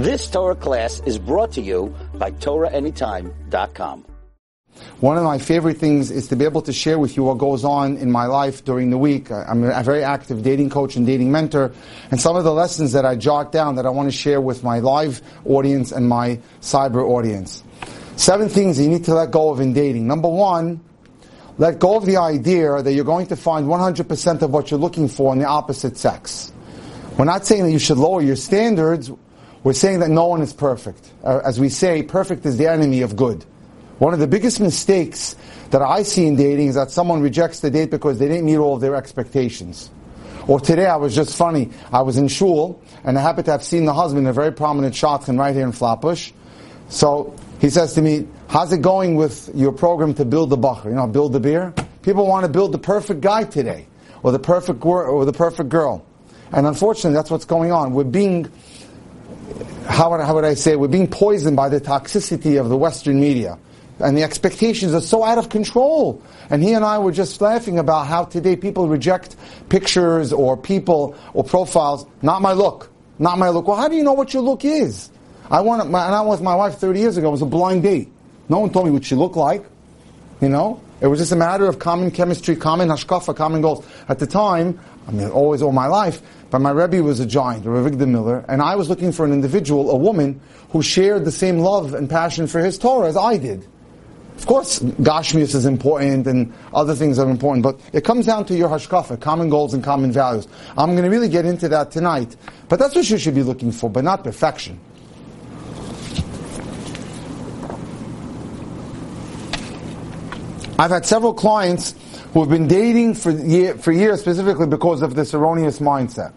This Torah class is brought to you by TorahAnytime.com. One of my favorite things is to be able to share with you what goes on in my life during the week. I'm a very active dating coach and dating mentor, and some of the lessons that I jot down that I want to share with my live audience and my cyber audience. Seven things you need to let go of in dating. Number one, let go of the idea that you're going to find 100% of what you're looking for in the opposite sex. We're not saying that you should lower your standards. We're saying that no one is perfect. Uh, as we say, perfect is the enemy of good. One of the biggest mistakes that I see in dating is that someone rejects the date because they didn't meet all of their expectations. Or today I was just funny. I was in shul and I happened to have seen the husband, a very prominent shadchan right here in Flatbush. So he says to me, how's it going with your program to build the bacher? You know, build the beer? People want to build the perfect guy today. Or the perfect, or the perfect girl. And unfortunately, that's what's going on. We're being, how would, how would I say, we're being poisoned by the toxicity of the Western media. And the expectations are so out of control. And he and I were just laughing about how today people reject pictures or people or profiles. Not my look. Not my look. Well, how do you know what your look is? I went, and I was with my wife 30 years ago. It was a blind date. No one told me what she looked like. You know? It was just a matter of common chemistry, common hashkafa, common goals. At the time, I mean, always all my life, but my Rebbe was a giant, Rav Avigdor Miller, and I was looking for an individual, a woman, who shared the same love and passion for his Torah as I did. Of course, Gashmius is important and other things are important, but it comes down to your hashkafa, common goals and common values. I'm going to really get into that tonight, but that's what you should be looking for, but not perfection. I've had several clients who have been dating for, year, for years specifically because of this erroneous mindset.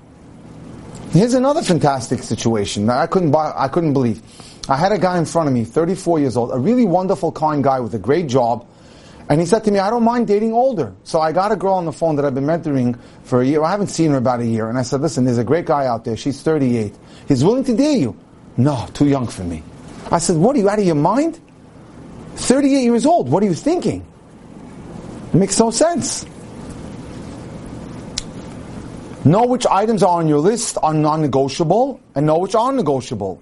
Here's another fantastic situation that I couldn't buy, I couldn't believe. I had a guy in front of me, 34 years old, a really wonderful, kind guy with a great job, and he said to me, I don't mind dating older. So I got a girl on the phone that I've been mentoring for a year. I haven't seen her about a year. And I said, listen, there's a great guy out there. She's 38. He's willing to date you. No, too young for me. I said, what are you out of your mind? 38 years old. What are you thinking? It makes no sense. Know which items are on your list are non-negotiable and know which are negotiable.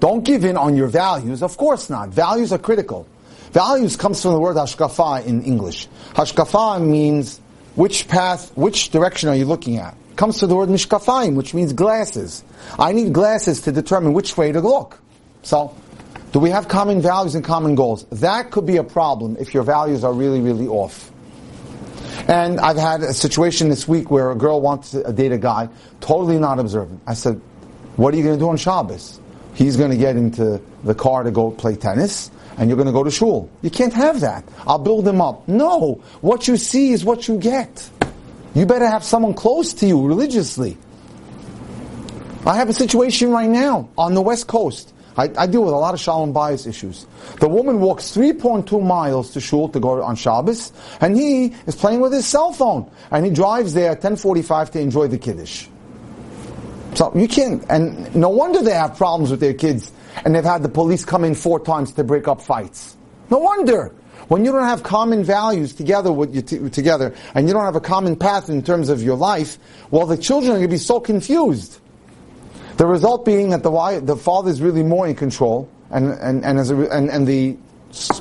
Don't give in on your values. Of course not. Values are critical. Values comes from the word hashkafa in English. Hashkafa means which path, which direction are you looking at? Comes to the word mishkafayim, which means glasses. I need glasses to determine which way to look. So, do we have common values and common goals? That could be a problem if your values are really, really off. And I've had a situation this week where a girl wants to date a guy, totally not observant. I said, what are you going to do on Shabbos? He's going to get into the car to go play tennis, and you're going to go to shul. You can't have that. I'll build him up. No. What you see is what you get. You better have someone close to you religiously. I have a situation right now on the West Coast. I, I, deal with a lot of shalom bayis issues. The woman walks 3.2 miles to shul to go on Shabbos, and he is playing with his cell phone, and he drives there at 10:45 to enjoy the kiddush. So you can't, and no wonder they have problems with their kids, and they've had the police come in four times to break up fights. No wonder. When you don't have common values together with you t- together, and you don't have a common path in terms of your life, well, the children are going to be so confused. The result being that the, the father is really more in control, and, and, and, as a, and, and the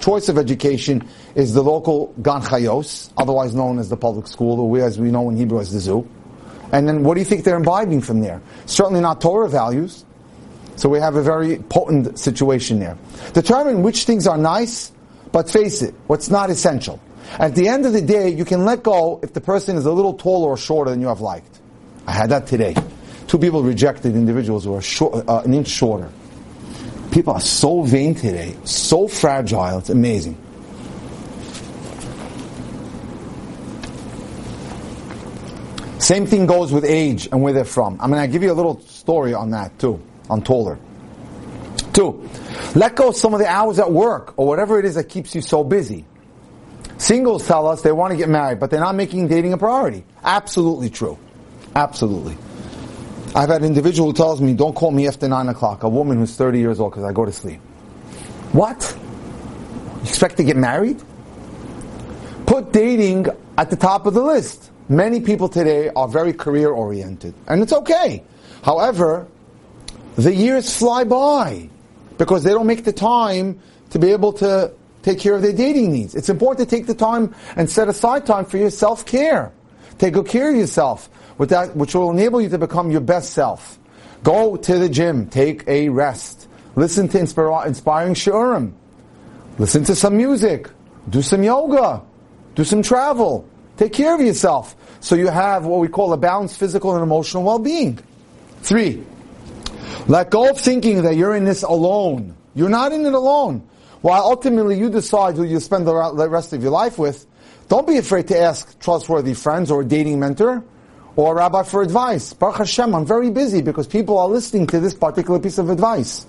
choice of education is the local gan chayos, otherwise known as the public school, or as we know in Hebrew as the zoo. And then what do you think they're imbibing from there? Certainly not Torah values. So we have a very potent situation there. Determine which things are nice, but face it, what's not essential. At the end of the day, you can let go if the person is a little taller or shorter than you have liked. I had that today. Two people rejected individuals who are short, uh, an inch shorter. People are so vain today, so fragile, it's amazing. Same thing goes with age and where they're from. I'm going to give you a little story on that too, on taller. Two, let go some of the hours at work or whatever it is that keeps you so busy. Singles tell us they want to get married, but they're not making dating a priority. Absolutely true. Absolutely. I've had an individual who tells me, don't call me after 9 o'clock, a woman who's 30 years old because I go to sleep. What? You expect to get married? Put dating at the top of the list. Many people today are very career oriented, and it's okay. However, the years fly by because they don't make the time to be able to take care of their dating needs. It's important to take the time and set aside time for your self-care. Take good care of yourself, which will enable you to become your best self. Go to the gym, take a rest, listen to inspiring shiurim, listen to some music, do some yoga, do some travel, take care of yourself, so you have what we call a balanced physical and emotional well-being. Three, let go of thinking that you're in this alone. You're not in it alone. While ultimately you decide who you spend the rest of your life with, don't be afraid to ask trustworthy friends or a dating mentor or rabbi for advice. Baruch Hashem, I'm very busy because people are listening to this particular piece of advice.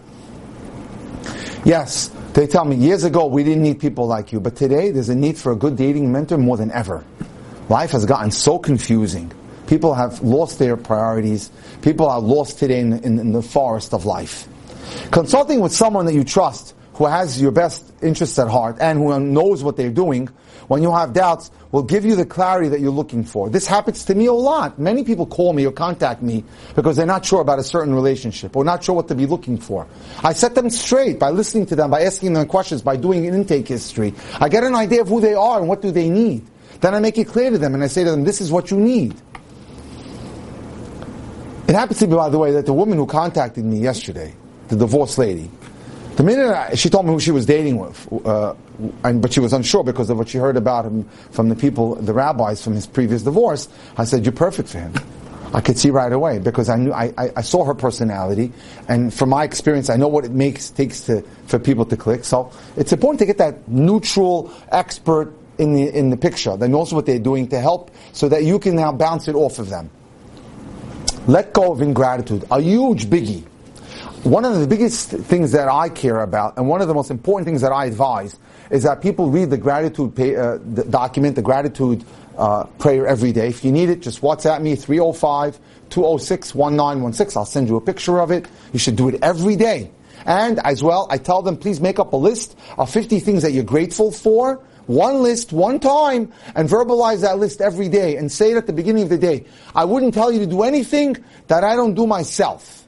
Yes, they tell me years ago we didn't need people like you, but today there's a need for a good dating mentor more than ever. Life has gotten so confusing. People have lost their priorities. People are lost today in, in, in the forest of life. Consulting with someone that you trust who has your best interests at heart and who knows what they're doing, when you have doubts, will give you the clarity that you're looking for. This happens to me a lot. Many people call me or contact me because they're not sure about a certain relationship or not sure what to be looking for. I set them straight by listening to them, by asking them questions, by doing an intake history. I get an idea of who they are and what do they need. Then I make it clear to them and I say to them, this is what you need. It happens to me, by the way, that the woman who contacted me yesterday, the divorced lady, the minute I, she told me who she was dating with, uh, and, but she was unsure because of what she heard about him from the people, the rabbis from his previous divorce, I said, you're perfect for him. I could see right away because I knew I, I, I, saw her personality, and from my experience, I know what it makes takes to for people to click. So it's important to get that neutral expert in the in the picture that knows what they're doing to help, so that you can now bounce it off of them. Let go of ingratitude, a huge biggie one of the biggest things that I care about, and one of the most important things that I advise, is that people read the gratitude pay, uh, the document, the gratitude uh, prayer every day. If you need it, just WhatsApp me 305 206 1916. I'll send you a picture of it. You should do it every day. And as well, I tell them, please make up a list of 50 things that you're grateful for. One list, one time, and verbalize that list every day and say it at the beginning of the day. I wouldn't tell you to do anything that I don't do myself.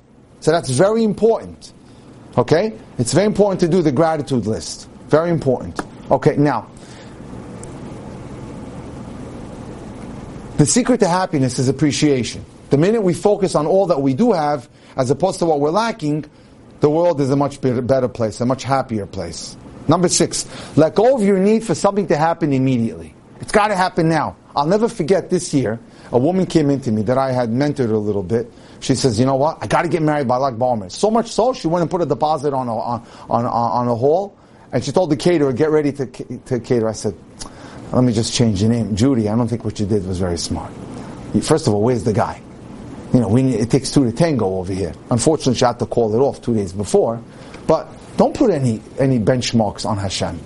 So that's very important. Okay? It's very important to do the gratitude list. Very important. Okay, now, the secret to happiness is appreciation. The minute we focus on all that we do have, as opposed to what we're lacking, the world is a much better place, a much happier place. Number six, let go of your need for something to happen immediately. It's got to happen now. I'll never forget this year, a woman came into me that I had mentored a little bit, she says, you know what? I got to get married by Lag BaOmer. So much so, she went and put a deposit on a, on, on, on a hall, and she told the caterer, get ready to, to cater. I said, let me just change the name. Judy, I don't think what you did was very smart. First of all, where's the guy? You know, we need, it takes two to tango over here. Unfortunately, she had to call it off two days before. But don't put any, any benchmarks on Hashem.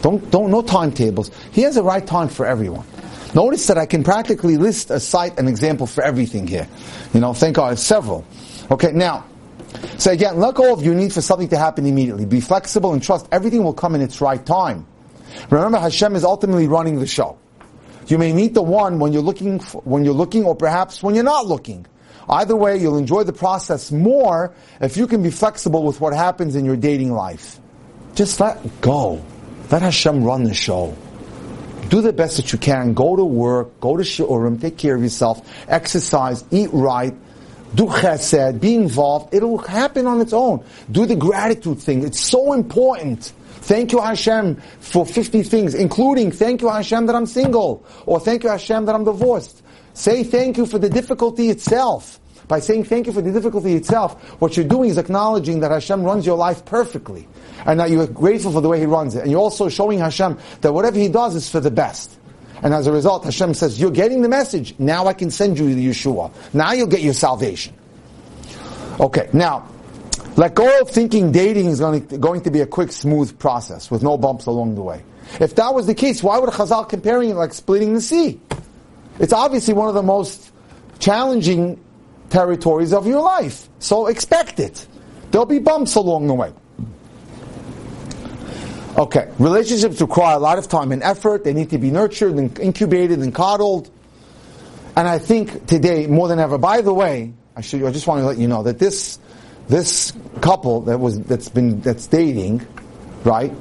Don't, don't, no timetables. He has a right time for everyone. Notice that I can practically list uh, a site, an example for everything here. You know, thank God, several. Okay, now, so again, let go of your need for something to happen immediately. Be flexible and trust everything will come in its right time. Remember, Hashem is ultimately running the show. You may meet the one when you're looking, for, when you're looking, or perhaps when you're not looking. Either way, you'll enjoy the process more if you can be flexible with what happens in your dating life. Just let go. Let Hashem run the show do the best that you can. Go to work, go to shiurim, take care of yourself, exercise, eat right, do chesed, be involved. It'll happen on its own. Do the gratitude thing. It's so important. Thank you Hashem for 50 things, including thank you Hashem that I'm single, or thank you Hashem that I'm divorced. Say thank you for the difficulty itself. By saying thank you for the difficulty itself, what you're doing is acknowledging that Hashem runs your life perfectly and that you're grateful for the way He runs it. And you're also showing Hashem that whatever He does is for the best. And as a result, Hashem says, you're getting the message. Now I can send you the Yeshua. Now you'll get your salvation. Okay, now, let go of thinking dating is going to, going to be a quick, smooth process with no bumps along the way. If that was the case, why would Chazal comparing it like splitting the sea? It's obviously one of the most challenging territories of your life. So expect it. There'll be bumps along the way. Okay, relationships require a lot of time and effort. They need to be nurtured and incubated and coddled. And I think today, more than ever, by the way, I, should, I just want to let you know that this this couple that was that's been that's dating, right,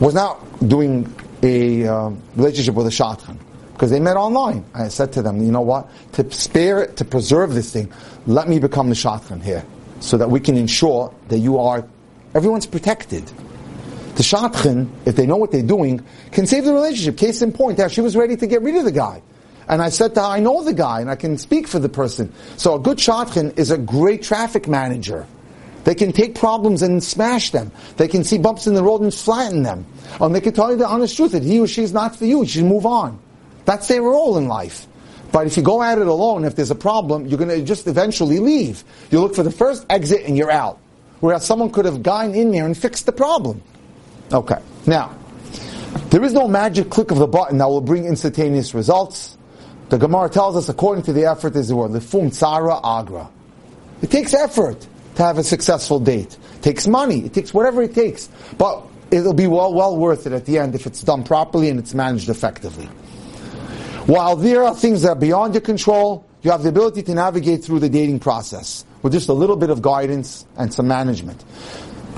was not doing a um, relationship with a shadchan because they met online. I said to them, you know what? To spare, it, to preserve this thing, let me become the shadchan here, so that we can ensure that you are, everyone's protected. The shadchan, if they know what they're doing, can save the relationship. Case in point, that she was ready to get rid of the guy. And I said to her, I know the guy and I can speak for the person. So a good shadchan is a great traffic manager. They can take problems and smash them. They can see bumps in the road and flatten them. And they can tell you the honest truth that he or she is not for you. You should move on. That's their role in life. But if you go at it alone, if there's a problem, you're going to just eventually leave. You look for the first exit and you're out. Whereas someone could have gone in there and fixed the problem. Okay. Now, there is no magic click of the button that will bring instantaneous results. The Gemara tells us, according to the effort, is the word lefum tsara agra. It takes effort to have a successful date. It takes money. It takes whatever it takes. But it'll be well, well worth it at the end if it's done properly and it's managed effectively. While there are things that are beyond your control, you have the ability to navigate through the dating process with just a little bit of guidance and some management.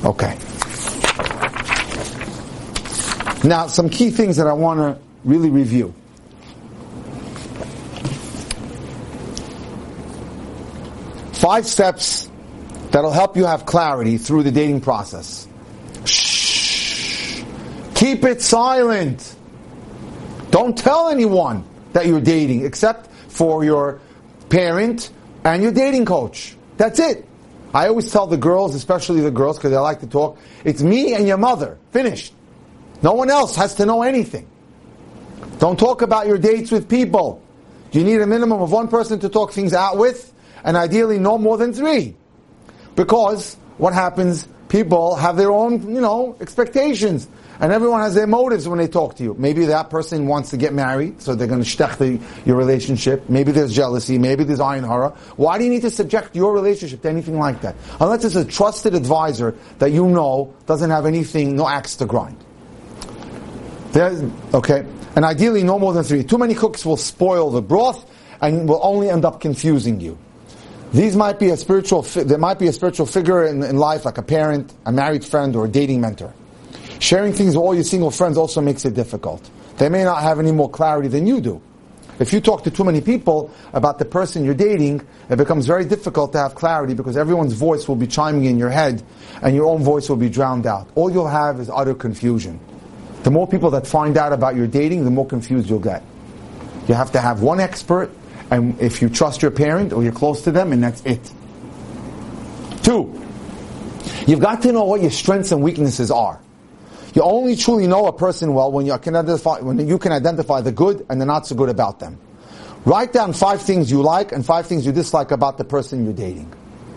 Okay. Now, some key things that I want to really review. Five steps that'll help you have clarity through the dating process. Shh. Keep it silent. Don't tell anyone that you're dating except for your parent and your dating coach. That's it. I always tell the girls, especially the girls, because they like to talk, it's me and your mother. Finished. No one else has to know anything. Don't talk about your dates with people. You need a minimum of one person to talk things out with, and ideally no more than three. Because what happens, people have their own, you know, expectations. And everyone has their motives when they talk to you. Maybe that person wants to get married, so they're going to shtech the, your relationship. Maybe there's jealousy. Maybe there's ayin hara. Why do you need to subject your relationship to anything like that? Unless it's a trusted advisor that you know doesn't have anything, no axe to grind. There's, okay. And ideally, no more than three. Too many cooks will spoil the broth and will only end up confusing you. These might be a spiritual, there might be a spiritual figure in, in life, like a parent, a married friend, or a dating mentor. Sharing things with all your single friends also makes it difficult. They may not have any more clarity than you do. If you talk to too many people about the person you're dating, it becomes very difficult to have clarity because everyone's voice will be chiming in your head and your own voice will be drowned out. All you'll have is utter confusion. The more people that find out about your dating, the more confused you'll get. You have to have one expert, and if you trust your parent or you're close to them, and that's it. Two, you've got to know what your strengths and weaknesses are. You only truly know a person well when you can identify, when you can identify the good and the not so good about them. Write down five things you like and five things you dislike about the person you're dating.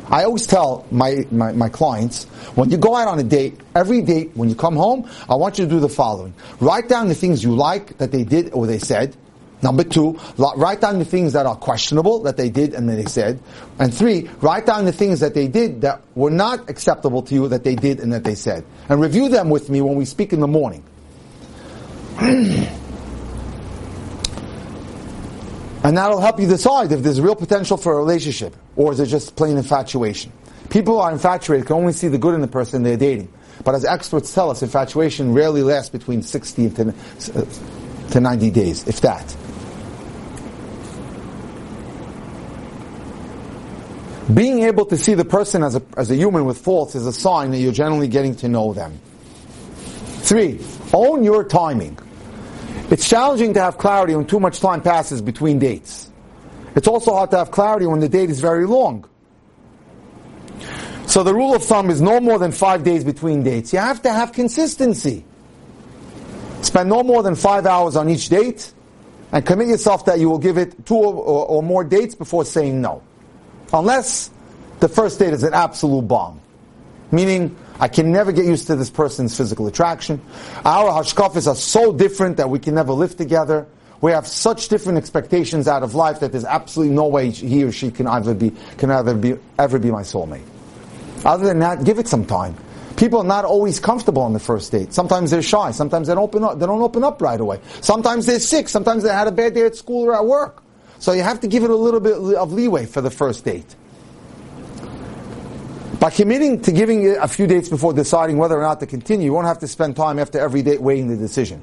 I always tell my, my, my, clients, when you go out on a date, every date, when you come home, I want you to do the following. Write down the things you like that they did or they said. Number two, write down the things that are questionable that they did and that they said. And three, write down the things that they did that were not acceptable to you that they did and that they said. And review them with me when we speak in the morning. and that'll help you decide if there's real potential for a relationship or is it just plain infatuation. People who are infatuated can only see the good in the person they're dating. But as experts tell us, infatuation rarely lasts between 60 to, uh, to 90 days, if that. Being able to see the person as a, as a human with faults is a sign that you're generally getting to know them. Three, own your timing. It's challenging to have clarity when too much time passes between dates. It's also hard to have clarity when the date is very long. So the rule of thumb is no more than five days between dates. You have to have consistency. Spend no more than five hours on each date and commit yourself that you will give it two or, or, or more dates before saying no. Unless the first date is an absolute bomb. Meaning, I can never get used to this person's physical attraction. Our hashkafis are so different that we can never live together. We have such different expectations out of life that there's absolutely no way he or she can either be, can either be, ever be my soulmate. Other than that, give it some time. People are not always comfortable on the first date. Sometimes they're shy. Sometimes they don't open up, they don't open up right away. Sometimes they're sick. Sometimes they had a bad day at school or at work. So you have to give it a little bit of leeway for the first date. By committing to giving it a few dates before deciding whether or not to continue, you won't have to spend time after every date weighing the decision.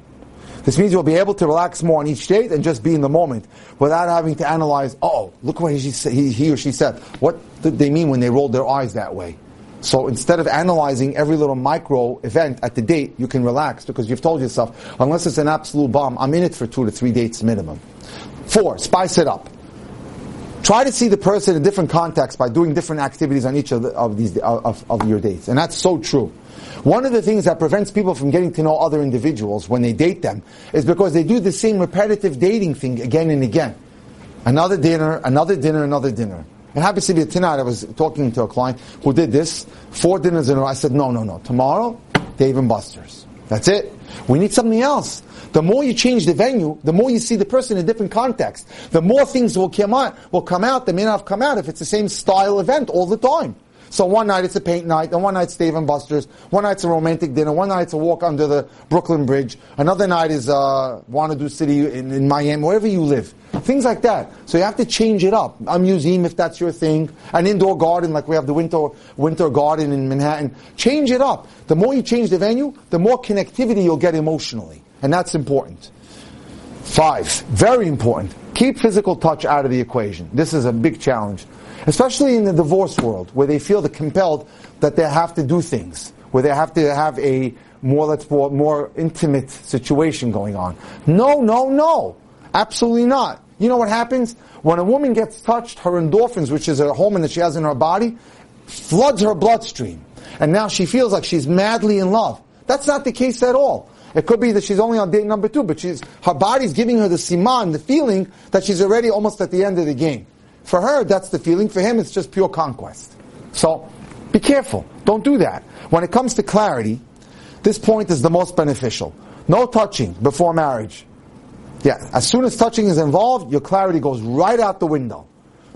This means you'll be able to relax more on each date and just be in the moment without having to analyze, oh, look what he, he or she said. What did they mean when they rolled their eyes that way? So instead of analyzing every little micro event at the date, you can relax because you've told yourself, unless it's an absolute bomb, I'm in it for two to three dates minimum. Four, spice it up. Try to see the person in different contexts by doing different activities on each of, the, of these of, of your dates, and that's so true. One of the things that prevents people from getting to know other individuals when they date them is because they do the same repetitive dating thing again and again. Another dinner, another dinner, another dinner. It happens to be tonight. I was talking to a client who did this four dinners in a row. I said, no, no, no. Tomorrow, Dave and Buster's. That's it. We need something else. The more you change the venue, the more you see the person in a different context. The more things will come out. Will come out. They may not have come out if it's the same style event all the time. So one night it's a paint night, and one night it's Dave and Buster's, one night's a romantic dinner, one night's a walk under the Brooklyn Bridge, another night is uh, Wannado City in, in Miami, wherever you live. Things like that. So you have to change it up. A museum if that's your thing, an indoor garden like we have the winter winter garden in Manhattan. Change it up. The more you change the venue, the more connectivity you'll get emotionally, and that's important. Five, very important. Keep physical touch out of the equation. This is a big challenge especially in the divorce world, where they feel compelled that they have to do things, where they have to have a more, let's more intimate situation going on. No, no, no. Absolutely not. You know what happens? When a woman gets touched, her endorphins, which is a hormone that she has in her body, floods her bloodstream. And now she feels like she's madly in love. That's not the case at all. It could be that she's only on date number two, but she's, her body's giving her the siman, the feeling that she's already almost at the end of the game. For her, that's the feeling. For him, it's just pure conquest. So, be careful. Don't do that. When it comes to clarity, this point is the most beneficial. No touching before marriage. Yeah, as soon as touching is involved, your clarity goes right out the window.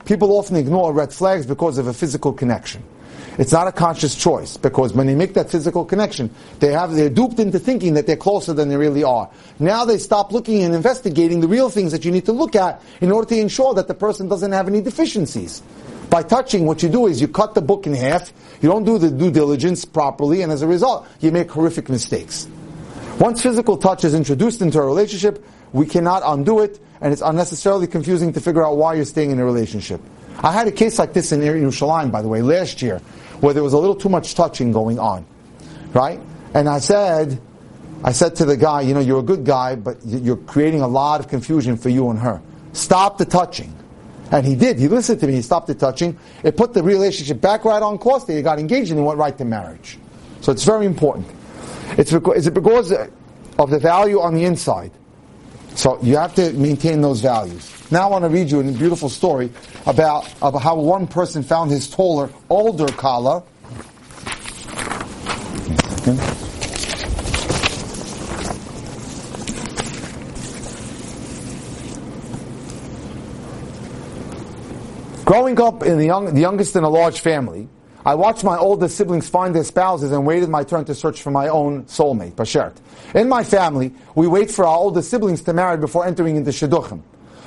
People often ignore red flags because of a physical connection. It's not a conscious choice because when they make that physical connection, they have, they're duped into thinking that they're closer than they really are. Now they stop looking and investigating the real things that you need to look at in order to ensure that the person doesn't have any deficiencies. By touching, what you do is you cut the book in half, you don't do the due diligence properly, and as a result, you make horrific mistakes. Once physical touch is introduced into a relationship, we cannot undo it, and it's unnecessarily confusing to figure out why you're staying in a relationship. I had a case like this in Yerushalayim, by the way, last year, where there was a little too much touching going on, right? And I said, I said to the guy, you know, you're a good guy, but you're creating a lot of confusion for you and her. Stop the touching. And he did. He listened to me. He stopped the touching. It put the relationship back right on course. They got engaged and they went right to marriage. So it's very important. It's because, is it because of the value on the inside? So you have to maintain those values. Now I want to read you a beautiful story about, about how one person found his taller, older Kala. Growing up in the, young, the youngest in a large family, I watched my older siblings find their spouses and waited my turn to search for my own soulmate, Bashert. In my family, we wait for our older siblings to marry before entering into Shidduchim.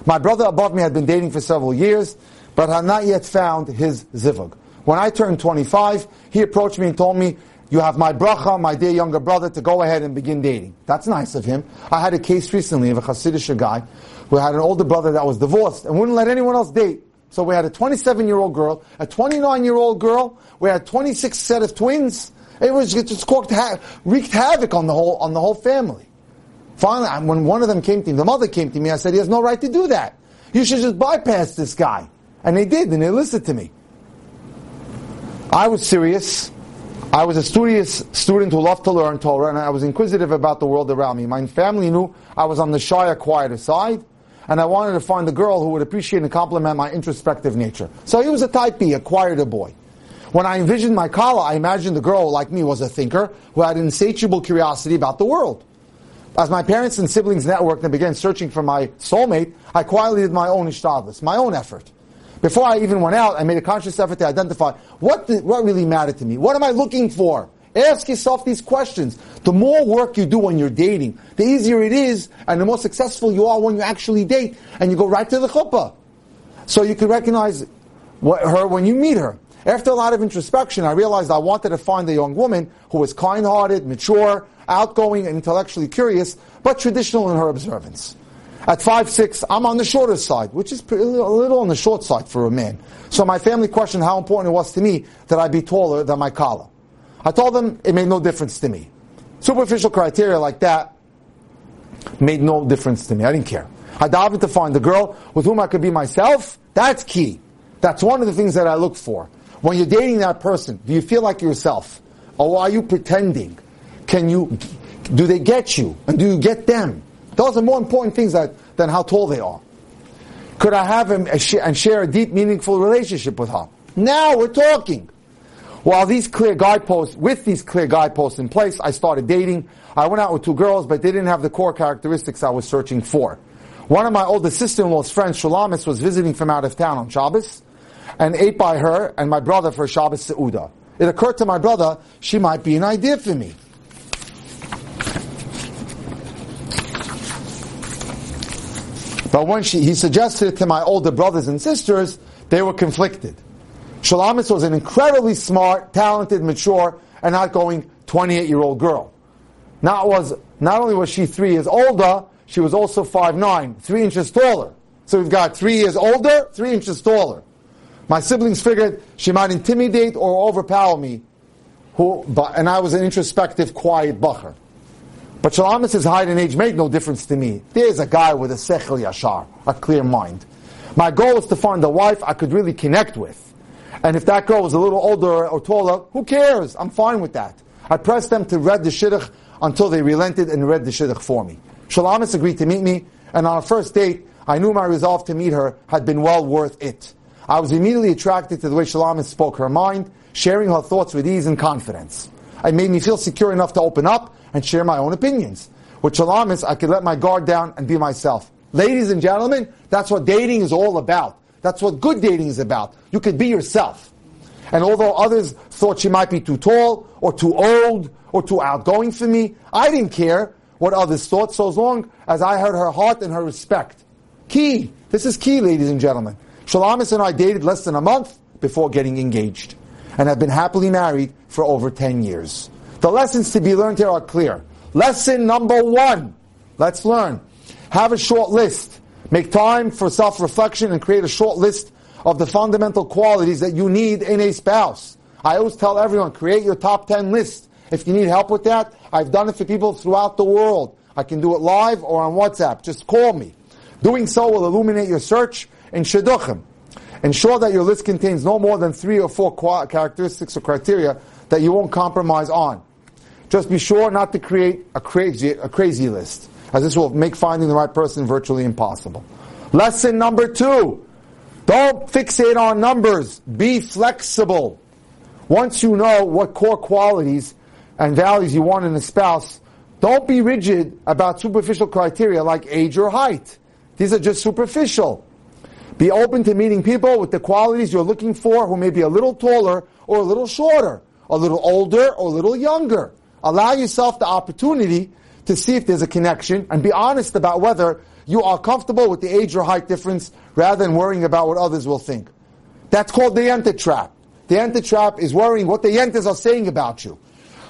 My brother above me had been dating for several years, but had not yet found his zivug. When I turned 25, he approached me and told me, you have my bracha, my dear younger brother, to go ahead and begin dating. That's nice of him. I had a case recently of a Hasidic guy who had an older brother that was divorced and wouldn't let anyone else date. So we had a 27 year old girl, a 29 year old girl, we had 26 set of twins. It was it just wreaked havoc on the whole on the whole family. Finally, when one of them came to me, the mother came to me, I said, he has no right to do that. You should just bypass this guy. And they did, and they listened to me. I was serious. I was a studious student who loved to learn Torah, and I was inquisitive about the world around me. My family knew I was on the shy, quieter side, and I wanted to find a girl who would appreciate and compliment my introspective nature. So he was a type B, a quieter boy. When I envisioned my kala, I imagined the girl, like me, was a thinker who had insatiable curiosity about the world. As my parents and siblings networked and began searching for my soulmate, I quietly did my own ishtadlis, my own effort. Before I even went out, I made a conscious effort to identify what, what really mattered to me. What am I looking for? Ask yourself these questions. The more work you do when you're dating, the easier it is and the more successful you are when you actually date and you go right to the chuppah. So you can recognize her when you meet her. After a lot of introspection, I realized I wanted to find a young woman who was kind-hearted, mature, outgoing, and intellectually curious, but traditional in her observance. At five six, I'm on the shorter side, which is a little on the short side for a man. So my family questioned how important it was to me that I be taller than my Kala. I told them it made no difference to me. Superficial criteria like that made no difference to me. I didn't care. I davened to find a girl with whom I could be myself. That's key. That's one of the things that I look for. When you're dating that person, do you feel like yourself? Or are you pretending? Can you, do they get you? And do you get them? Those are more important things that, than how tall they are. Could I have him and share a deep, meaningful relationship with her? Now we're talking. While these clear guideposts, with these clear guideposts in place, I started dating. I went out with two girls, but they didn't have the core characteristics I was searching for. One of my older sister-in-law's friends, Shulamis, was visiting from out of town on Shabbos, and ate by her and my brother for Shabbos Seudah. It occurred to my brother, she might be an idea for me. But when she, he suggested it to my older brothers and sisters, they were conflicted. Shulamis was an incredibly smart, talented, mature, and outgoing 28-year-old girl. Not, was, not only was she three years older, she was also five nine, three inches taller. So we've got three years older, three inches taller. My siblings figured she might intimidate or overpower me, who, but, and I was an introspective, quiet bacher. But Shulamis' height and age made no difference to me. There's a guy with a sechel yashar, a clear mind. My goal was to find a wife I could really connect with. And if that girl was a little older or taller, who cares? I'm fine with that. I pressed them to read the shidduch until they relented and read the shidduch for me. Shulamis agreed to meet me, and on our first date, I knew my resolve to meet her had been well worth it. I was immediately attracted to the way Shulamis spoke her mind, sharing her thoughts with ease and confidence. It made me feel secure enough to open up and share my own opinions. With Shulamis, I could let my guard down and be myself. Ladies and gentlemen, that's what dating is all about. That's what good dating is about. You could be yourself. And although others thought she might be too tall, or too old, or too outgoing for me, I didn't care what others thought so as long as I heard her heart and her respect. Key. This is key, ladies and gentlemen. Shulamis and I dated less than a month before getting engaged and have been happily married for over 10 years. The lessons to be learned here are clear. Lesson number one. Let's learn. Have a short list. Make time for self-reflection and create a short list of the fundamental qualities that you need in a spouse. I always tell everyone, create your top 10 list. If you need help with that, I've done it for people throughout the world. I can do it live or on WhatsApp. Just call me. Doing so will illuminate your search in Shidduchim. Ensure that your list contains no more than three or four characteristics or criteria that you won't compromise on. Just be sure not to create a crazy, a crazy list, as this will make finding the right person virtually impossible. Lesson number two. Don't fixate on numbers. Be flexible. Once you know what core qualities and values you want in a spouse, don't be rigid about superficial criteria like age or height. These are just superficial. Be open to meeting people with the qualities you're looking for who may be a little taller or a little shorter, a little older or a little younger. Allow yourself the opportunity to see if there's a connection and be honest about whether you are comfortable with the age or height difference rather than worrying about what others will think. That's called the yenta trap. The yenta trap is worrying what the yentas are saying about you.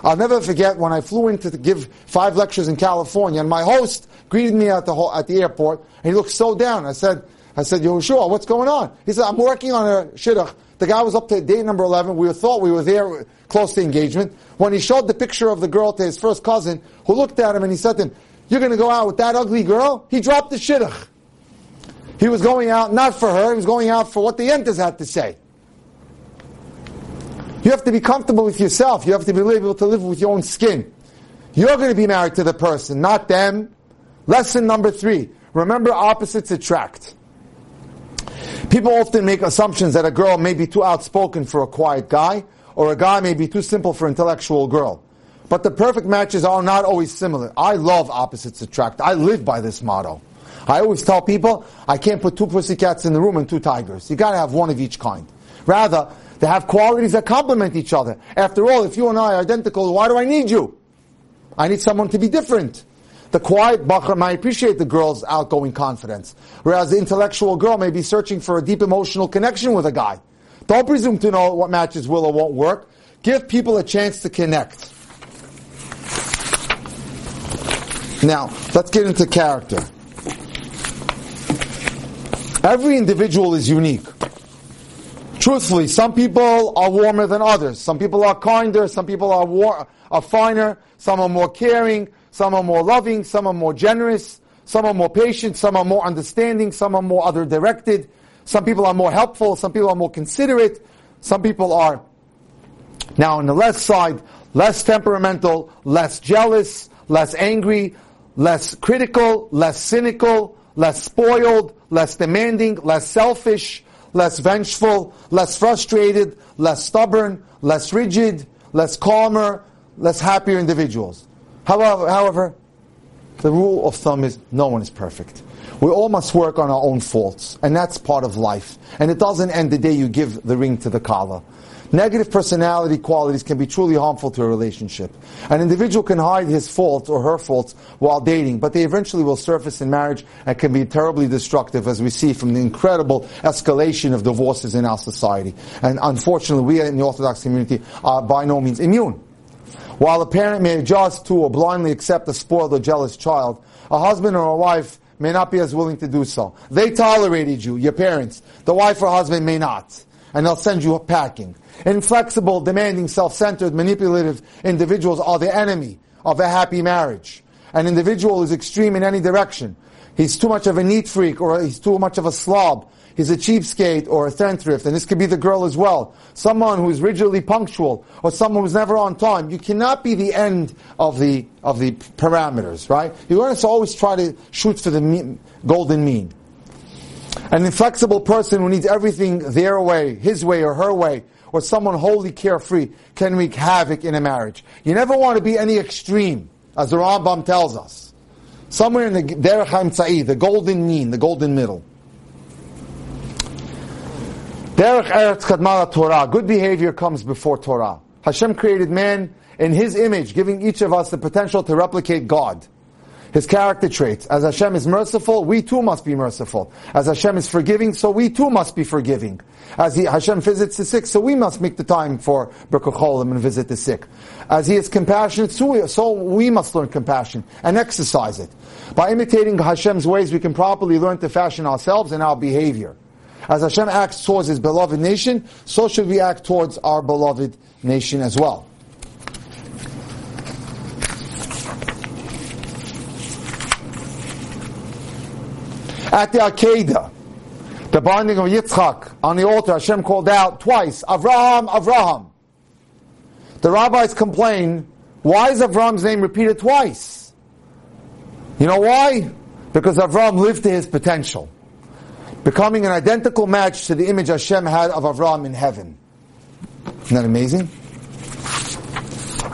I'll never forget when I flew in to give five lectures in California, and my host greeted me at the at the airport, and he looked so down. I said, I said, Yehoshua, what's going on? He said, I'm working on a shidduch. The guy was up to date number 11. We thought we were there close to engagement. When he showed the picture of the girl to his first cousin, who looked at him and he said to him, you're going to go out with that ugly girl? He dropped the shidduch. He was going out not for her, he was going out for what the yentas had to say. You have to be comfortable with yourself. You have to be able to live with your own skin. You're going to be married to the person, not them. Lesson number three. Remember opposites attract. People often make assumptions that a girl may be too outspoken for a quiet guy, or a guy may be too simple for an intellectual girl. But the perfect matches are not always similar. I love opposites attract. I live by this motto. I always tell people, I can't put two pussycats in the room and two tigers. You gotta have one of each kind. Rather, they have qualities that complement each other. After all, if you and I are identical, why do I need you? I need someone to be different. The quiet bacher might appreciate the girl's outgoing confidence, whereas the intellectual girl may be searching for a deep emotional connection with a guy. Don't presume to know what matches will or won't work. Give people a chance to connect. Now, let's get into character. Every individual is unique. Truthfully, some people are warmer than others. Some people are kinder. Some people are, war- are finer. Some are more caring. Some are more loving. Some are more generous. Some are more patient. Some are more understanding. Some are more other directed. Some people are more helpful. Some people are more considerate. Some people are now on the left side, less temperamental, less jealous, less angry, less critical, less cynical, less spoiled, less demanding, less selfish, less vengeful, less frustrated, less stubborn, less rigid, less calmer, less happier individuals. However, however, the rule of thumb is no one is perfect. We all must work on our own faults, and that's part of life. And it doesn't end the day you give the ring to the kala. Negative personality qualities can be truly harmful to a relationship. An individual can hide his faults or her faults while dating, but they eventually will surface in marriage and can be terribly destructive as we see from the incredible escalation of divorces in our society. And unfortunately, we in the Orthodox community are by no means immune. While a parent may adjust to or blindly accept a spoiled or jealous child, a husband or a wife may not be as willing to do so. They tolerated you, your parents. The wife or husband may not. And they'll send you packing. Inflexible, demanding, self-centered, manipulative individuals are the enemy of a happy marriage. An individual is extreme in any direction. He's too much of a neat freak or he's too much of a slob. He's a cheapskate or a spendthrift, and this could be the girl as well. Someone who's rigidly punctual or someone who's never on time. You cannot be the end of the, of the parameters, right? You want to always try to shoot for the mean, golden mean. An inflexible person who needs everything their way, his way or her way, or someone wholly carefree can wreak havoc in a marriage. You never want to be any extreme, as the Rambam tells us. Somewhere in the Derech HaEmtza'i, the golden mean, the golden middle. Derech Eretz Kadma LaTorah. Good behavior comes before Torah. Hashem created man in His image, giving each of us the potential to replicate God. His character traits. As Hashem is merciful, we too must be merciful. As Hashem is forgiving, so we too must be forgiving. As he, Hashem visits the sick, so we must make the time for Bikur Cholim and visit the sick. As He is compassionate, so we, so we must learn compassion and exercise it. By imitating Hashem's ways, we can properly learn to fashion ourselves and our behavior. As Hashem acts towards His beloved nation, so should we act towards our beloved nation as well. At the Akedah, the binding of Yitzchak on the altar, Hashem called out twice, Avraham, Avraham. The rabbis complain, why is Avraham's name repeated twice? You know why? Because Avraham lived to his potential, becoming an identical match to the image Hashem had of Avram in heaven. Isn't that amazing?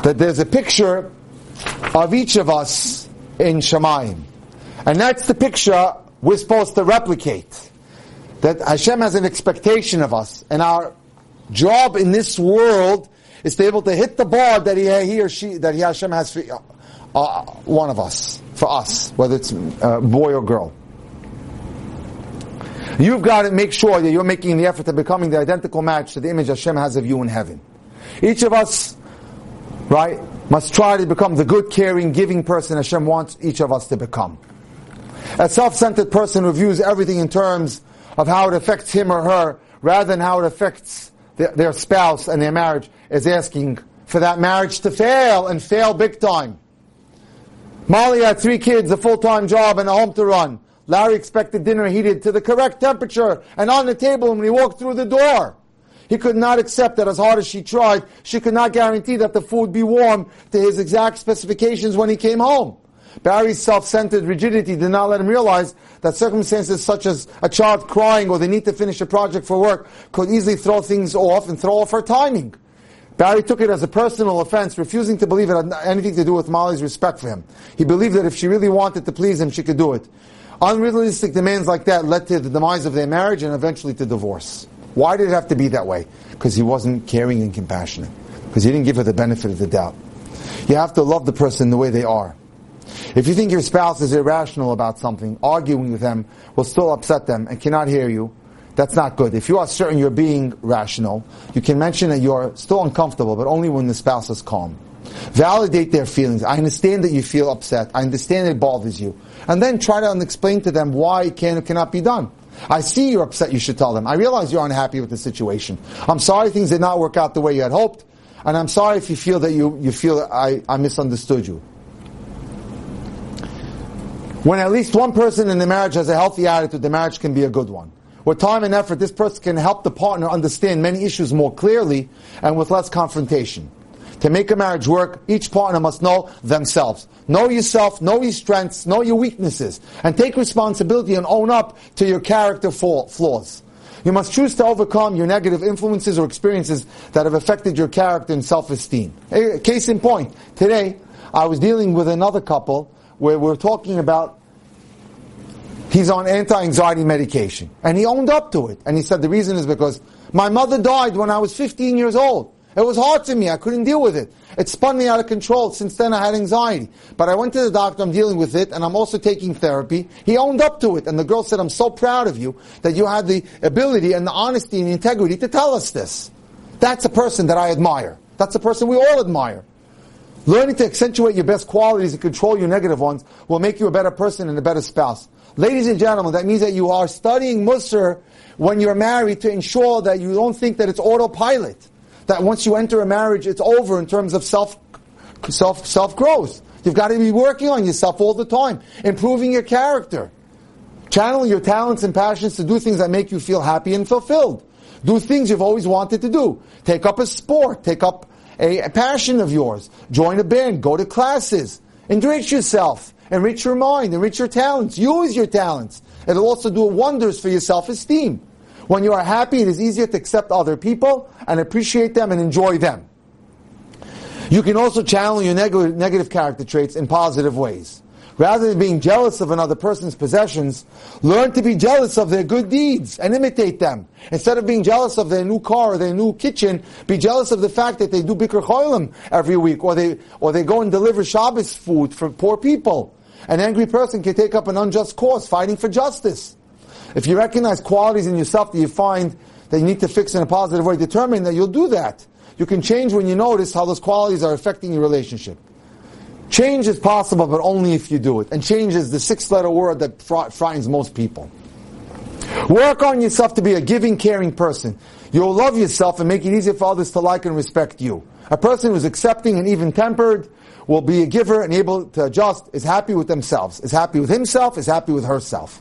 That there's a picture of each of us in Shamayim. And that's the picture we're supposed to replicate. That Hashem has an expectation of us, and our job in this world is to be able to hit the bar that he, he or she, that he, Hashem has for uh, one of us, for us, whether it's uh, boy or girl. You've got to make sure that you're making the effort of becoming the identical match to the image Hashem has of you in heaven. Each of us, right, must try to become the good, caring, giving person Hashem wants each of us to become. A self-centered person who views everything in terms of how it affects him or her rather than how it affects their, their spouse and their marriage is asking for that marriage to fail and fail big time. Molly had three kids, a full-time job, and a home to run. Larry expected dinner heated to the correct temperature and on the table when he walked through the door. He could not accept that as hard as she tried, she could not guarantee that the food be warm to his exact specifications when he came home. Barry's self-centered rigidity did not let him realize that circumstances such as a child crying or the need to finish a project for work could easily throw things off and throw off her timing. Barry took it as a personal offense, refusing to believe it had anything to do with Molly's respect for him. He believed that if she really wanted to please him, she could do it. Unrealistic demands like that led to the demise of their marriage and eventually to divorce. Why did it have to be that way? Because he wasn't caring and compassionate. Because he didn't give her the benefit of the doubt. You have to love the person the way they are. If you think your spouse is irrational about something, arguing with them will still upset them and cannot hear you, That's not good. If you are certain you're being rational, you can mention that you're still uncomfortable, but only when the spouse is calm. Validate their feelings. I understand that you feel upset. I understand it bothers you. And then try to explain to them why it can or cannot be done. I see you're upset, you should tell them. I realize you're unhappy with the situation. I'm sorry things did not work out the way you had hoped, and I'm sorry if you feel that you, you feel I, I misunderstood you. When at least one person in the marriage has a healthy attitude, the marriage can be a good one. With time and effort, this person can help the partner understand many issues more clearly and with less confrontation. To make a marriage work, each partner must know themselves. Know yourself, know your strengths, know your weaknesses, and take responsibility and own up to your character flaws. You must choose to overcome your negative influences or experiences that have affected your character and self-esteem. Case in point, today I was dealing with another couple where we're talking about he's on anti-anxiety medication. And he owned up to it. And he said the reason is because my mother died when I was 15 years old. It was hard to me. I couldn't deal with it. It spun me out of control. Since then, I had anxiety. But I went to the doctor. I'm dealing with it, and I'm also taking therapy. He owned up to it, and the girl said, "I'm so proud of you that you had the ability and the honesty and the integrity to tell us this." That's a person that I admire. That's a person we all admire. Learning to accentuate your best qualities and control your negative ones will make you a better person and a better spouse. Ladies and gentlemen, that means that you are studying Musar when you're married to ensure that you don't think that it's autopilot. That once you enter a marriage, it's over in terms of self, self, self growth. You've got to be working on yourself all the time, improving your character. channeling your talents and passions to do things that make you feel happy and fulfilled. Do things you've always wanted to do. Take up a sport. Take up a, a passion of yours. Join a band. Go to classes. Enrich yourself. Enrich your mind. Enrich your talents. Use your talents. It'll also do wonders for your self-esteem. When you are happy, it is easier to accept other people and appreciate them and enjoy them. You can also channel your neg- negative character traits in positive ways. Rather than being jealous of another person's possessions, learn to be jealous of their good deeds and imitate them. Instead of being jealous of their new car or their new kitchen, be jealous of the fact that they do Bikur Cholim every week, or they, or they go and deliver Shabbos food for poor people. An angry person can take up an unjust cause, fighting for justice. If you recognize qualities in yourself that you find that you need to fix in a positive way, determine that you'll do that. You can change when you notice how those qualities are affecting your relationship. Change is possible, but only if you do it. And change is the six letter word that frightens most people. Work on yourself to be a giving, caring person. You'll love yourself and make it easier for others to like and respect you. A person who's accepting and even tempered will be a giver and able to adjust, is happy with themselves, is happy with himself, is happy with herself.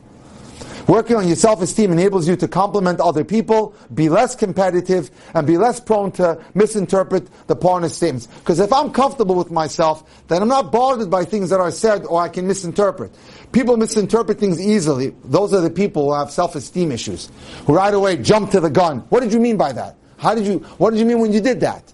Working on your self-esteem enables you to compliment other people, be less competitive, and be less prone to misinterpret the partner's statements. Because if I'm comfortable with myself, then I'm not bothered by things that are said or I can misinterpret. People misinterpret things easily. Those are the people who have self-esteem issues, who right away jump to the gun. What did you mean by that? How did you, what did you mean when you did that?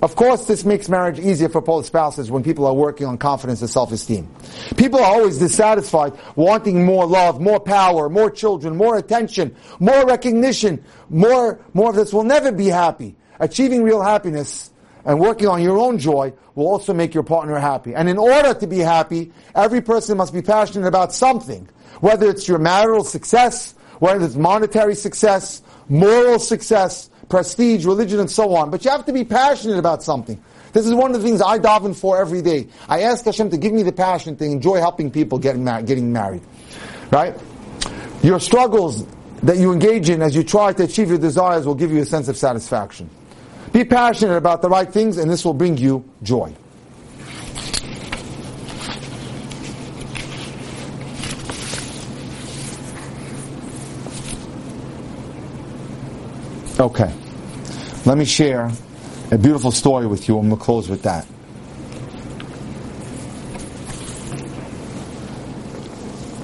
Of course, this makes marriage easier for both spouses when people are working on confidence and self-esteem. People are always dissatisfied, wanting more love, more power, more children, more attention, more recognition, more, more of this will never be happy. Achieving real happiness and working on your own joy will also make your partner happy. And in order to be happy, every person must be passionate about something. Whether it's your marital success, whether it's monetary success, moral success, prestige, religion, and so on. But you have to be passionate about something. This is one of the things I daven for every day. I ask Hashem to give me the passion to enjoy helping people getting, mar- getting married. Right? Your struggles that you engage in as you try to achieve your desires will give you a sense of satisfaction. Be passionate about the right things and this will bring you joy. Okay. Let me share a beautiful story with you and we'll close with that.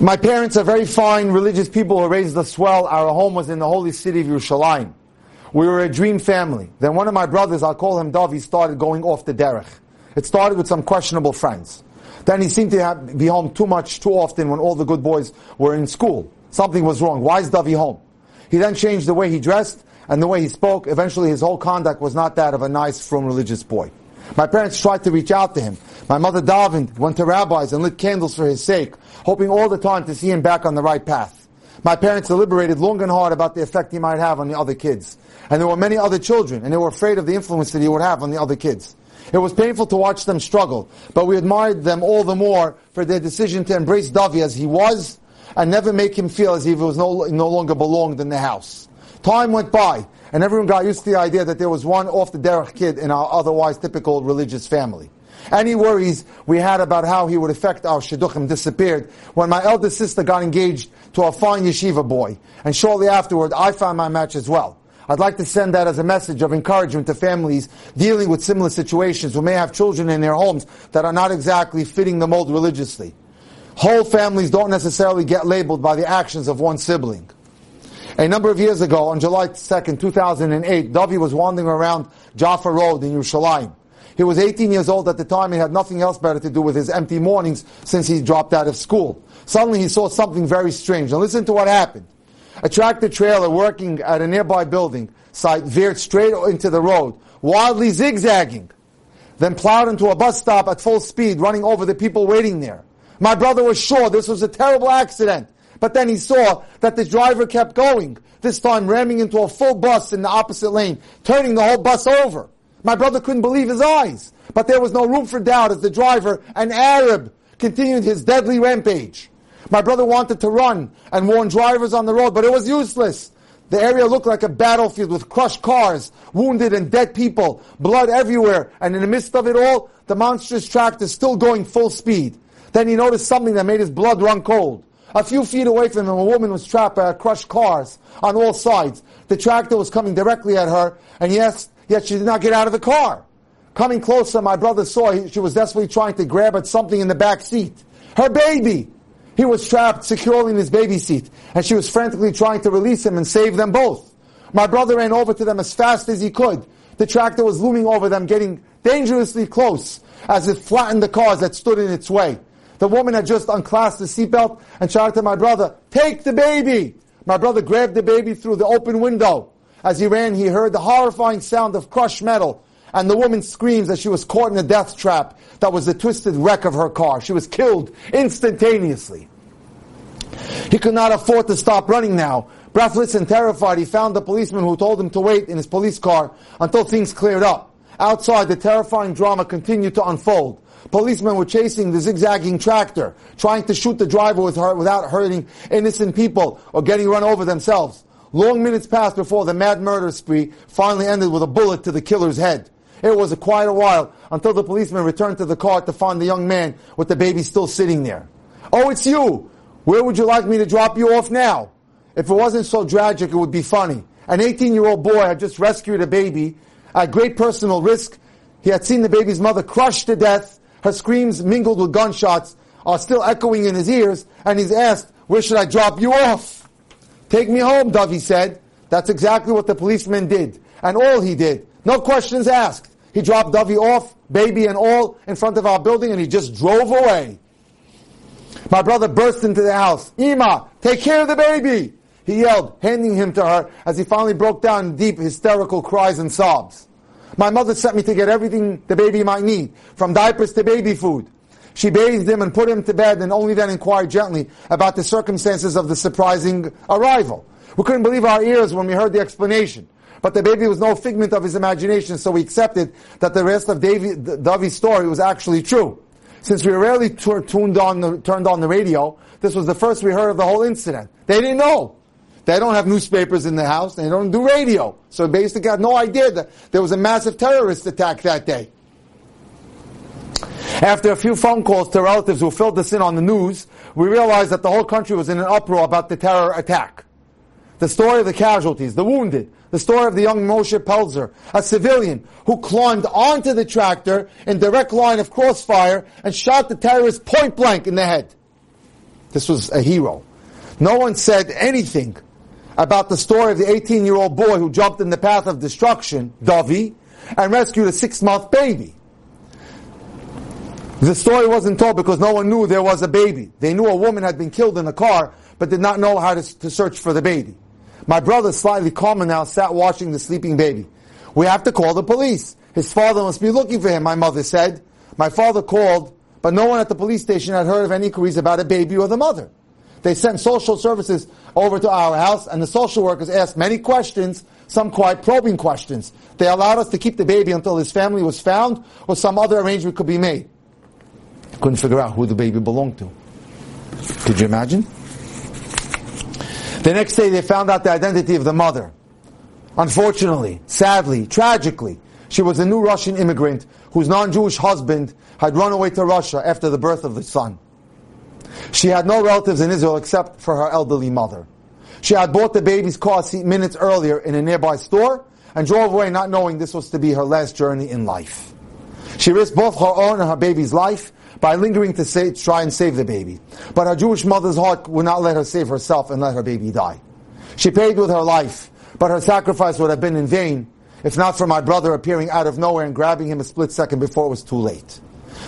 My parents are very fine religious people who raised us well. Our home was in the holy city of Yerushalayim. We were a dream family. Then one of my brothers, I'll call him he started going off the derech. It started with some questionable friends. Then he seemed to have, be home too much, too often when all the good boys were in school. Something was wrong. Why is Davi home? He then changed the way he dressed and the way he spoke, eventually his whole conduct was not that of a nice, from religious boy. My parents tried to reach out to him. My mother davened, went to rabbis, and lit candles for his sake, hoping all the time to see him back on the right path. My parents deliberated long and hard about the effect he might have on the other kids. And there were many other children, and they were afraid of the influence that he would have on the other kids. It was painful to watch them struggle, but we admired them all the more for their decision to embrace Davi as he was and never make him feel as if he was no, no longer belonged in the house. Time went by, and everyone got used to the idea that there was one off the derech kid in our otherwise typical religious family. Any worries we had about how he would affect our shidduchim disappeared when my eldest sister got engaged to a fine yeshiva boy, and shortly afterward I found my match as well. I'd like to send that as a message of encouragement to families dealing with similar situations who may have children in their homes that are not exactly fitting the mold religiously. Whole families don't necessarily get labeled by the actions of one sibling. A number of years ago, on July 2nd, 2008, Davi was wandering around Jaffa Road in Yerushalayim. He was 18 years old at the time and had nothing else better to do with his empty mornings since he dropped out of school. Suddenly he saw something very strange. And listen to what happened. A tractor trailer working at a nearby building site veered straight into the road, wildly zigzagging, then plowed into a bus stop at full speed, running over the people waiting there. My brother was sure this was a terrible accident, but then he saw that the driver kept going, this time ramming into a full bus in the opposite lane, turning the whole bus over. My brother couldn't believe his eyes, but there was no room for doubt as the driver, an Arab, continued his deadly rampage. My brother wanted to run and warn drivers on the road, but it was useless. The area looked like a battlefield with crushed cars, wounded and dead people, blood everywhere, and in the midst of it all, the monstrous tractor still going full speed. Then he noticed something that made his blood run cold. A few feet away from him, a woman was trapped by crushed cars on all sides. The tractor was coming directly at her, and yes, yet she did not get out of the car. Coming closer, my brother saw she was desperately trying to grab at something in the back seat. Her baby! He was trapped securely in his baby seat, and she was frantically trying to release him and save them both. My brother ran over to them as fast as he could. The tractor was looming over them, getting dangerously close as it flattened the cars that stood in its way. The woman had just unclasped the seatbelt and shouted to my brother, Take the baby! My brother grabbed the baby through the open window. As he ran, he heard the horrifying sound of crushed metal and the woman screams that she was caught in a death trap that was the twisted wreck of her car. She was killed instantaneously. He could not afford to stop running now. Breathless and terrified, he found the policeman who told him to wait in his police car until things cleared up. Outside, the terrifying drama continued to unfold. Policemen were chasing the zigzagging tractor, trying to shoot the driver with her without hurting innocent people or getting run over themselves. Long minutes passed before the mad murder spree finally ended with a bullet to the killer's head. It was a quite a while until the policeman returned to the car to find the young man with the baby still sitting there. Oh, it's you! Where would you like me to drop you off now? If it wasn't so tragic, it would be funny. An 18-year-old boy had just rescued a baby at great personal risk. He had seen the baby's mother crushed to death. Her screams mingled with gunshots are still echoing in his ears, and he's asked, where should I drop you off? Take me home, Dovey said. That's exactly what the policeman did, and all he did. No questions asked. He dropped Dovey off, baby and all, in front of our building and he just drove away. My brother burst into the house. Ima, take care of the baby! He yelled, handing him to her as he finally broke down in deep hysterical cries and sobs. My mother sent me to get everything the baby might need, from diapers to baby food. She bathed him and put him to bed and only then inquired gently about the circumstances of the surprising arrival. We couldn't believe our ears when we heard the explanation. But the baby was no figment of his imagination, so we accepted that the rest of Davi, Davi's story was actually true. Since we rarely tuned on the, turned on the radio, this was the first we heard of the whole incident. They didn't know. They don't have newspapers in the house. They don't do radio. So basically had no idea that there was a massive terrorist attack that day. After a few phone calls to relatives who filled us in on the news, we realized that the whole country was in an uproar about the terror attack. The story of the casualties, the wounded, the story of the young Moshe Plesser, a civilian who climbed onto the tractor in direct line of crossfire and shot the terrorist point blank in the head. This was a hero. No one said anything about the story of the 18-year-old boy who jumped in the path of destruction, Davi, and rescued a six-month baby. The story wasn't told because no one knew there was a baby. They knew a woman had been killed in a car, but did not know how to, to search for the baby. My brother, slightly calmer now, sat watching the sleeping baby. We have to call the police. His father must be looking for him, my mother said. My father called, but no one at the police station had heard of any queries about a baby or the mother. They sent social services over to our house, and the social workers asked many questions, some quite probing questions. They allowed us to keep the baby until his family was found, or some other arrangement could be made. Couldn't figure out who the baby belonged to. Could you imagine? The next day, they found out the identity of the mother. Unfortunately, sadly, tragically, she was a new Russian immigrant whose non-Jewish husband had run away to Russia after the birth of the son. She had no relatives in Israel except for her elderly mother. She had bought the baby's car seat minutes earlier in a nearby store and drove away not knowing this was to be her last journey in life. She risked both her own and her baby's life by lingering to, try and save the baby. But her Jewish mother's heart would not let her save herself and let her baby die. She paid with her life, but her sacrifice would have been in vain if not for my brother appearing out of nowhere and grabbing him a split second before it was too late.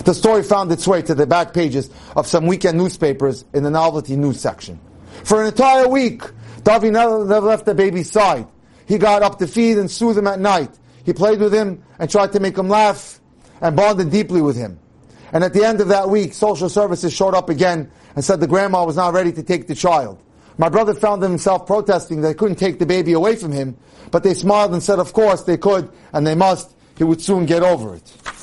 The story found its way to the back pages of some weekend newspapers in the novelty news section. For an entire week, Davi never, never left the baby's side. He got up to feed and soothe him at night. He played with him and tried to make him laugh and bonded deeply with him. And at the end of that week, social services showed up again and said the grandma was not ready to take the child. My brother found himself protesting that they couldn't take the baby away from him, but they smiled and said, of course they could and they must. He would soon get over it.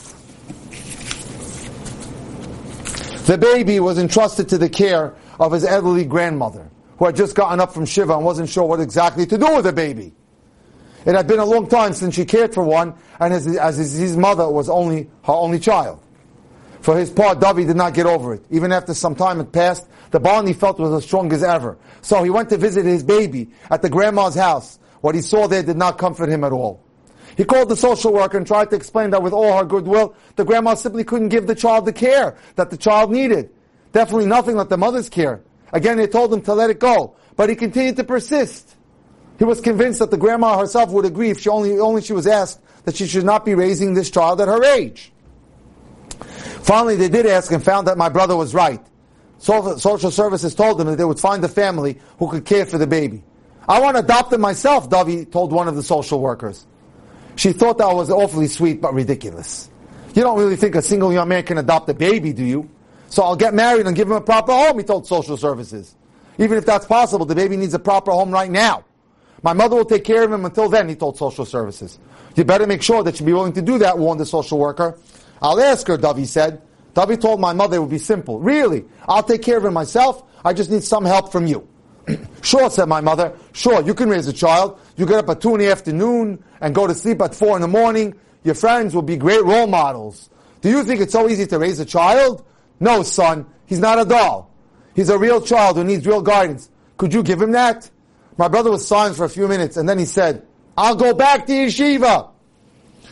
The baby was entrusted to the care of his elderly grandmother, who had just gotten up from Shiva and wasn't sure what exactly to do with the baby. It had been a long time since she cared for one, and as, as his mother was only her only child. For his part, Davi did not get over it. Even after some time had passed, the bond he felt was as strong as ever. So he went to visit his baby at the grandma's house. What he saw there did not comfort him at all. He called the social worker and tried to explain that with all her goodwill, the grandma simply couldn't give the child the care that the child needed. Definitely nothing like the mother's care. Again, they told him to let it go, but he continued to persist. He was convinced that the grandma herself would agree if she only, only she was asked that she should not be raising this child at her age. Finally, they did ask and found that my brother was right. Social services told them that they would find a family who could care for the baby. I want to adopt him myself, Davi told one of the social workers. She thought that was awfully sweet but ridiculous. You don't really think a single young man can adopt a baby, do you? So I'll get married and give him a proper home, he told social services. Even if that's possible, the baby needs a proper home right now. My mother will take care of him until then, he told social services. You better make sure that you be willing to do that, warned the social worker. I'll ask her, Davi said. Davi told my mother it would be simple. Really? I'll take care of him myself. I just need some help from you. sure, said my mother. Sure, you can raise a child. You get up at two in the afternoon and go to sleep at four in the morning. Your friends will be great role models. Do you think it's so easy to raise a child? No, son. He's not a doll. He's a real child who needs real guidance. Could you give him that? My brother was silent for a few minutes and then he said, I'll go back to yeshiva.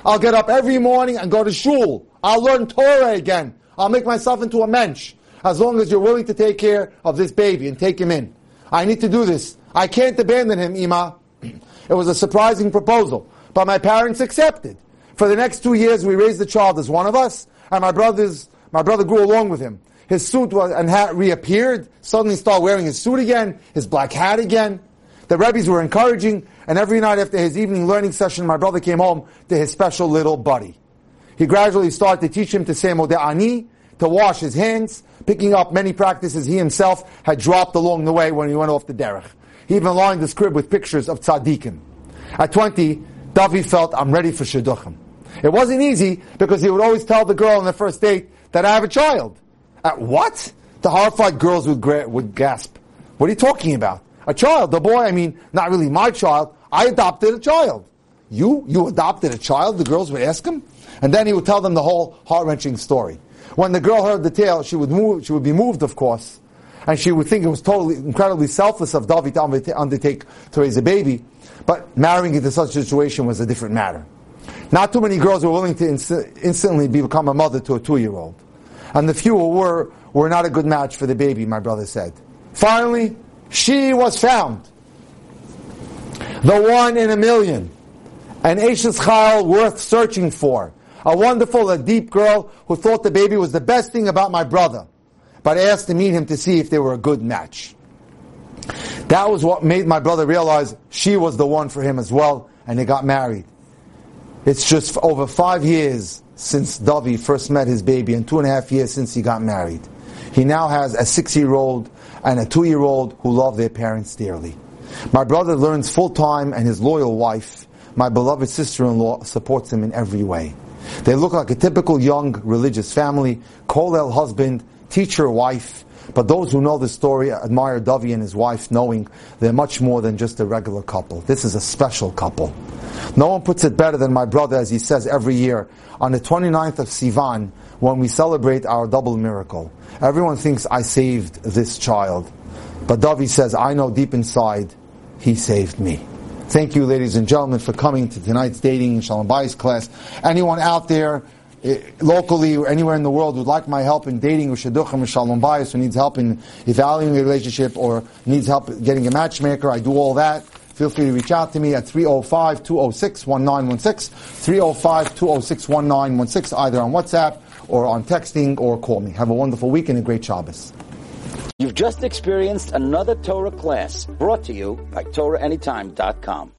I'll get up every morning and go to shul. I'll learn Torah again. I'll make myself into a mensch. As long as you're willing to take care of this baby and take him in. I need to do this. I can't abandon him, Ima. It was a surprising proposal, but my parents accepted. For the next two years, we raised the child as one of us, and my brothers, my brother grew along with him. His suit was, and hat reappeared, suddenly started wearing his suit again, his black hat again. The rabbis were encouraging, and every night after his evening learning session, my brother came home to his special little buddy. He gradually started to teach him to say ani, to wash his hands, picking up many practices he himself had dropped along the way when he went off the derech. He even lined his crib with pictures of tzaddikim. At 20, Davi felt, I'm ready for shidduchim. It wasn't easy because he would always tell the girl on the first date that I have a child. At what? The horrified girls would, gra- would gasp. What are you talking about? A child, the boy, I mean, not really my child. I adopted a child. You? You adopted a child? The girls would ask him? And then he would tell them the whole heart-wrenching story. When the girl heard the tale, she would move, she would be moved, of course, and she would think it was totally, incredibly selfless of David to undertake to raise a baby. But marrying into such a situation was a different matter. Not too many girls were willing to instantly become a mother to a two-year-old. And the few who were, were not a good match for the baby, my brother said. Finally, she was found. The one in a million. An Eishes Chayil worth searching for. A wonderful, a deep girl who thought the baby was the best thing about my brother, but asked to meet him to see if they were a good match. That was what made my brother realize she was the one for him as well, and they got married. It's just over five years since Davi first met his baby, and two and a half years since he got married. He now has a six-year-old and a two-year-old who love their parents dearly. My brother learns full-time and his loyal wife, my beloved sister-in-law, supports him in every way. They look like a typical young religious family, kollel husband, teacher wife, but those who know the story admire Davi and his wife, knowing they're much more than just a regular couple. This is a special couple. No one puts it better than my brother, as he says every year, on the 29th of Sivan, when we celebrate our double miracle. Everyone thinks I saved this child. But Davi says, I know deep inside, he saved me. Thank you, ladies and gentlemen, for coming to tonight's dating in Shalom Bayis class. Anyone out there, Uh, locally or anywhere in the world would like my help in dating or shidduchim or shalom bayis, who needs help in evaluating a relationship or needs help getting a matchmaker, I do all that. Feel free to reach out to me at 305-206-1916, 305-206-1916, either on WhatsApp or on texting or call me. Have a wonderful week and a great Shabbos. You've just experienced another Torah class brought to you by TorahAnytime.com.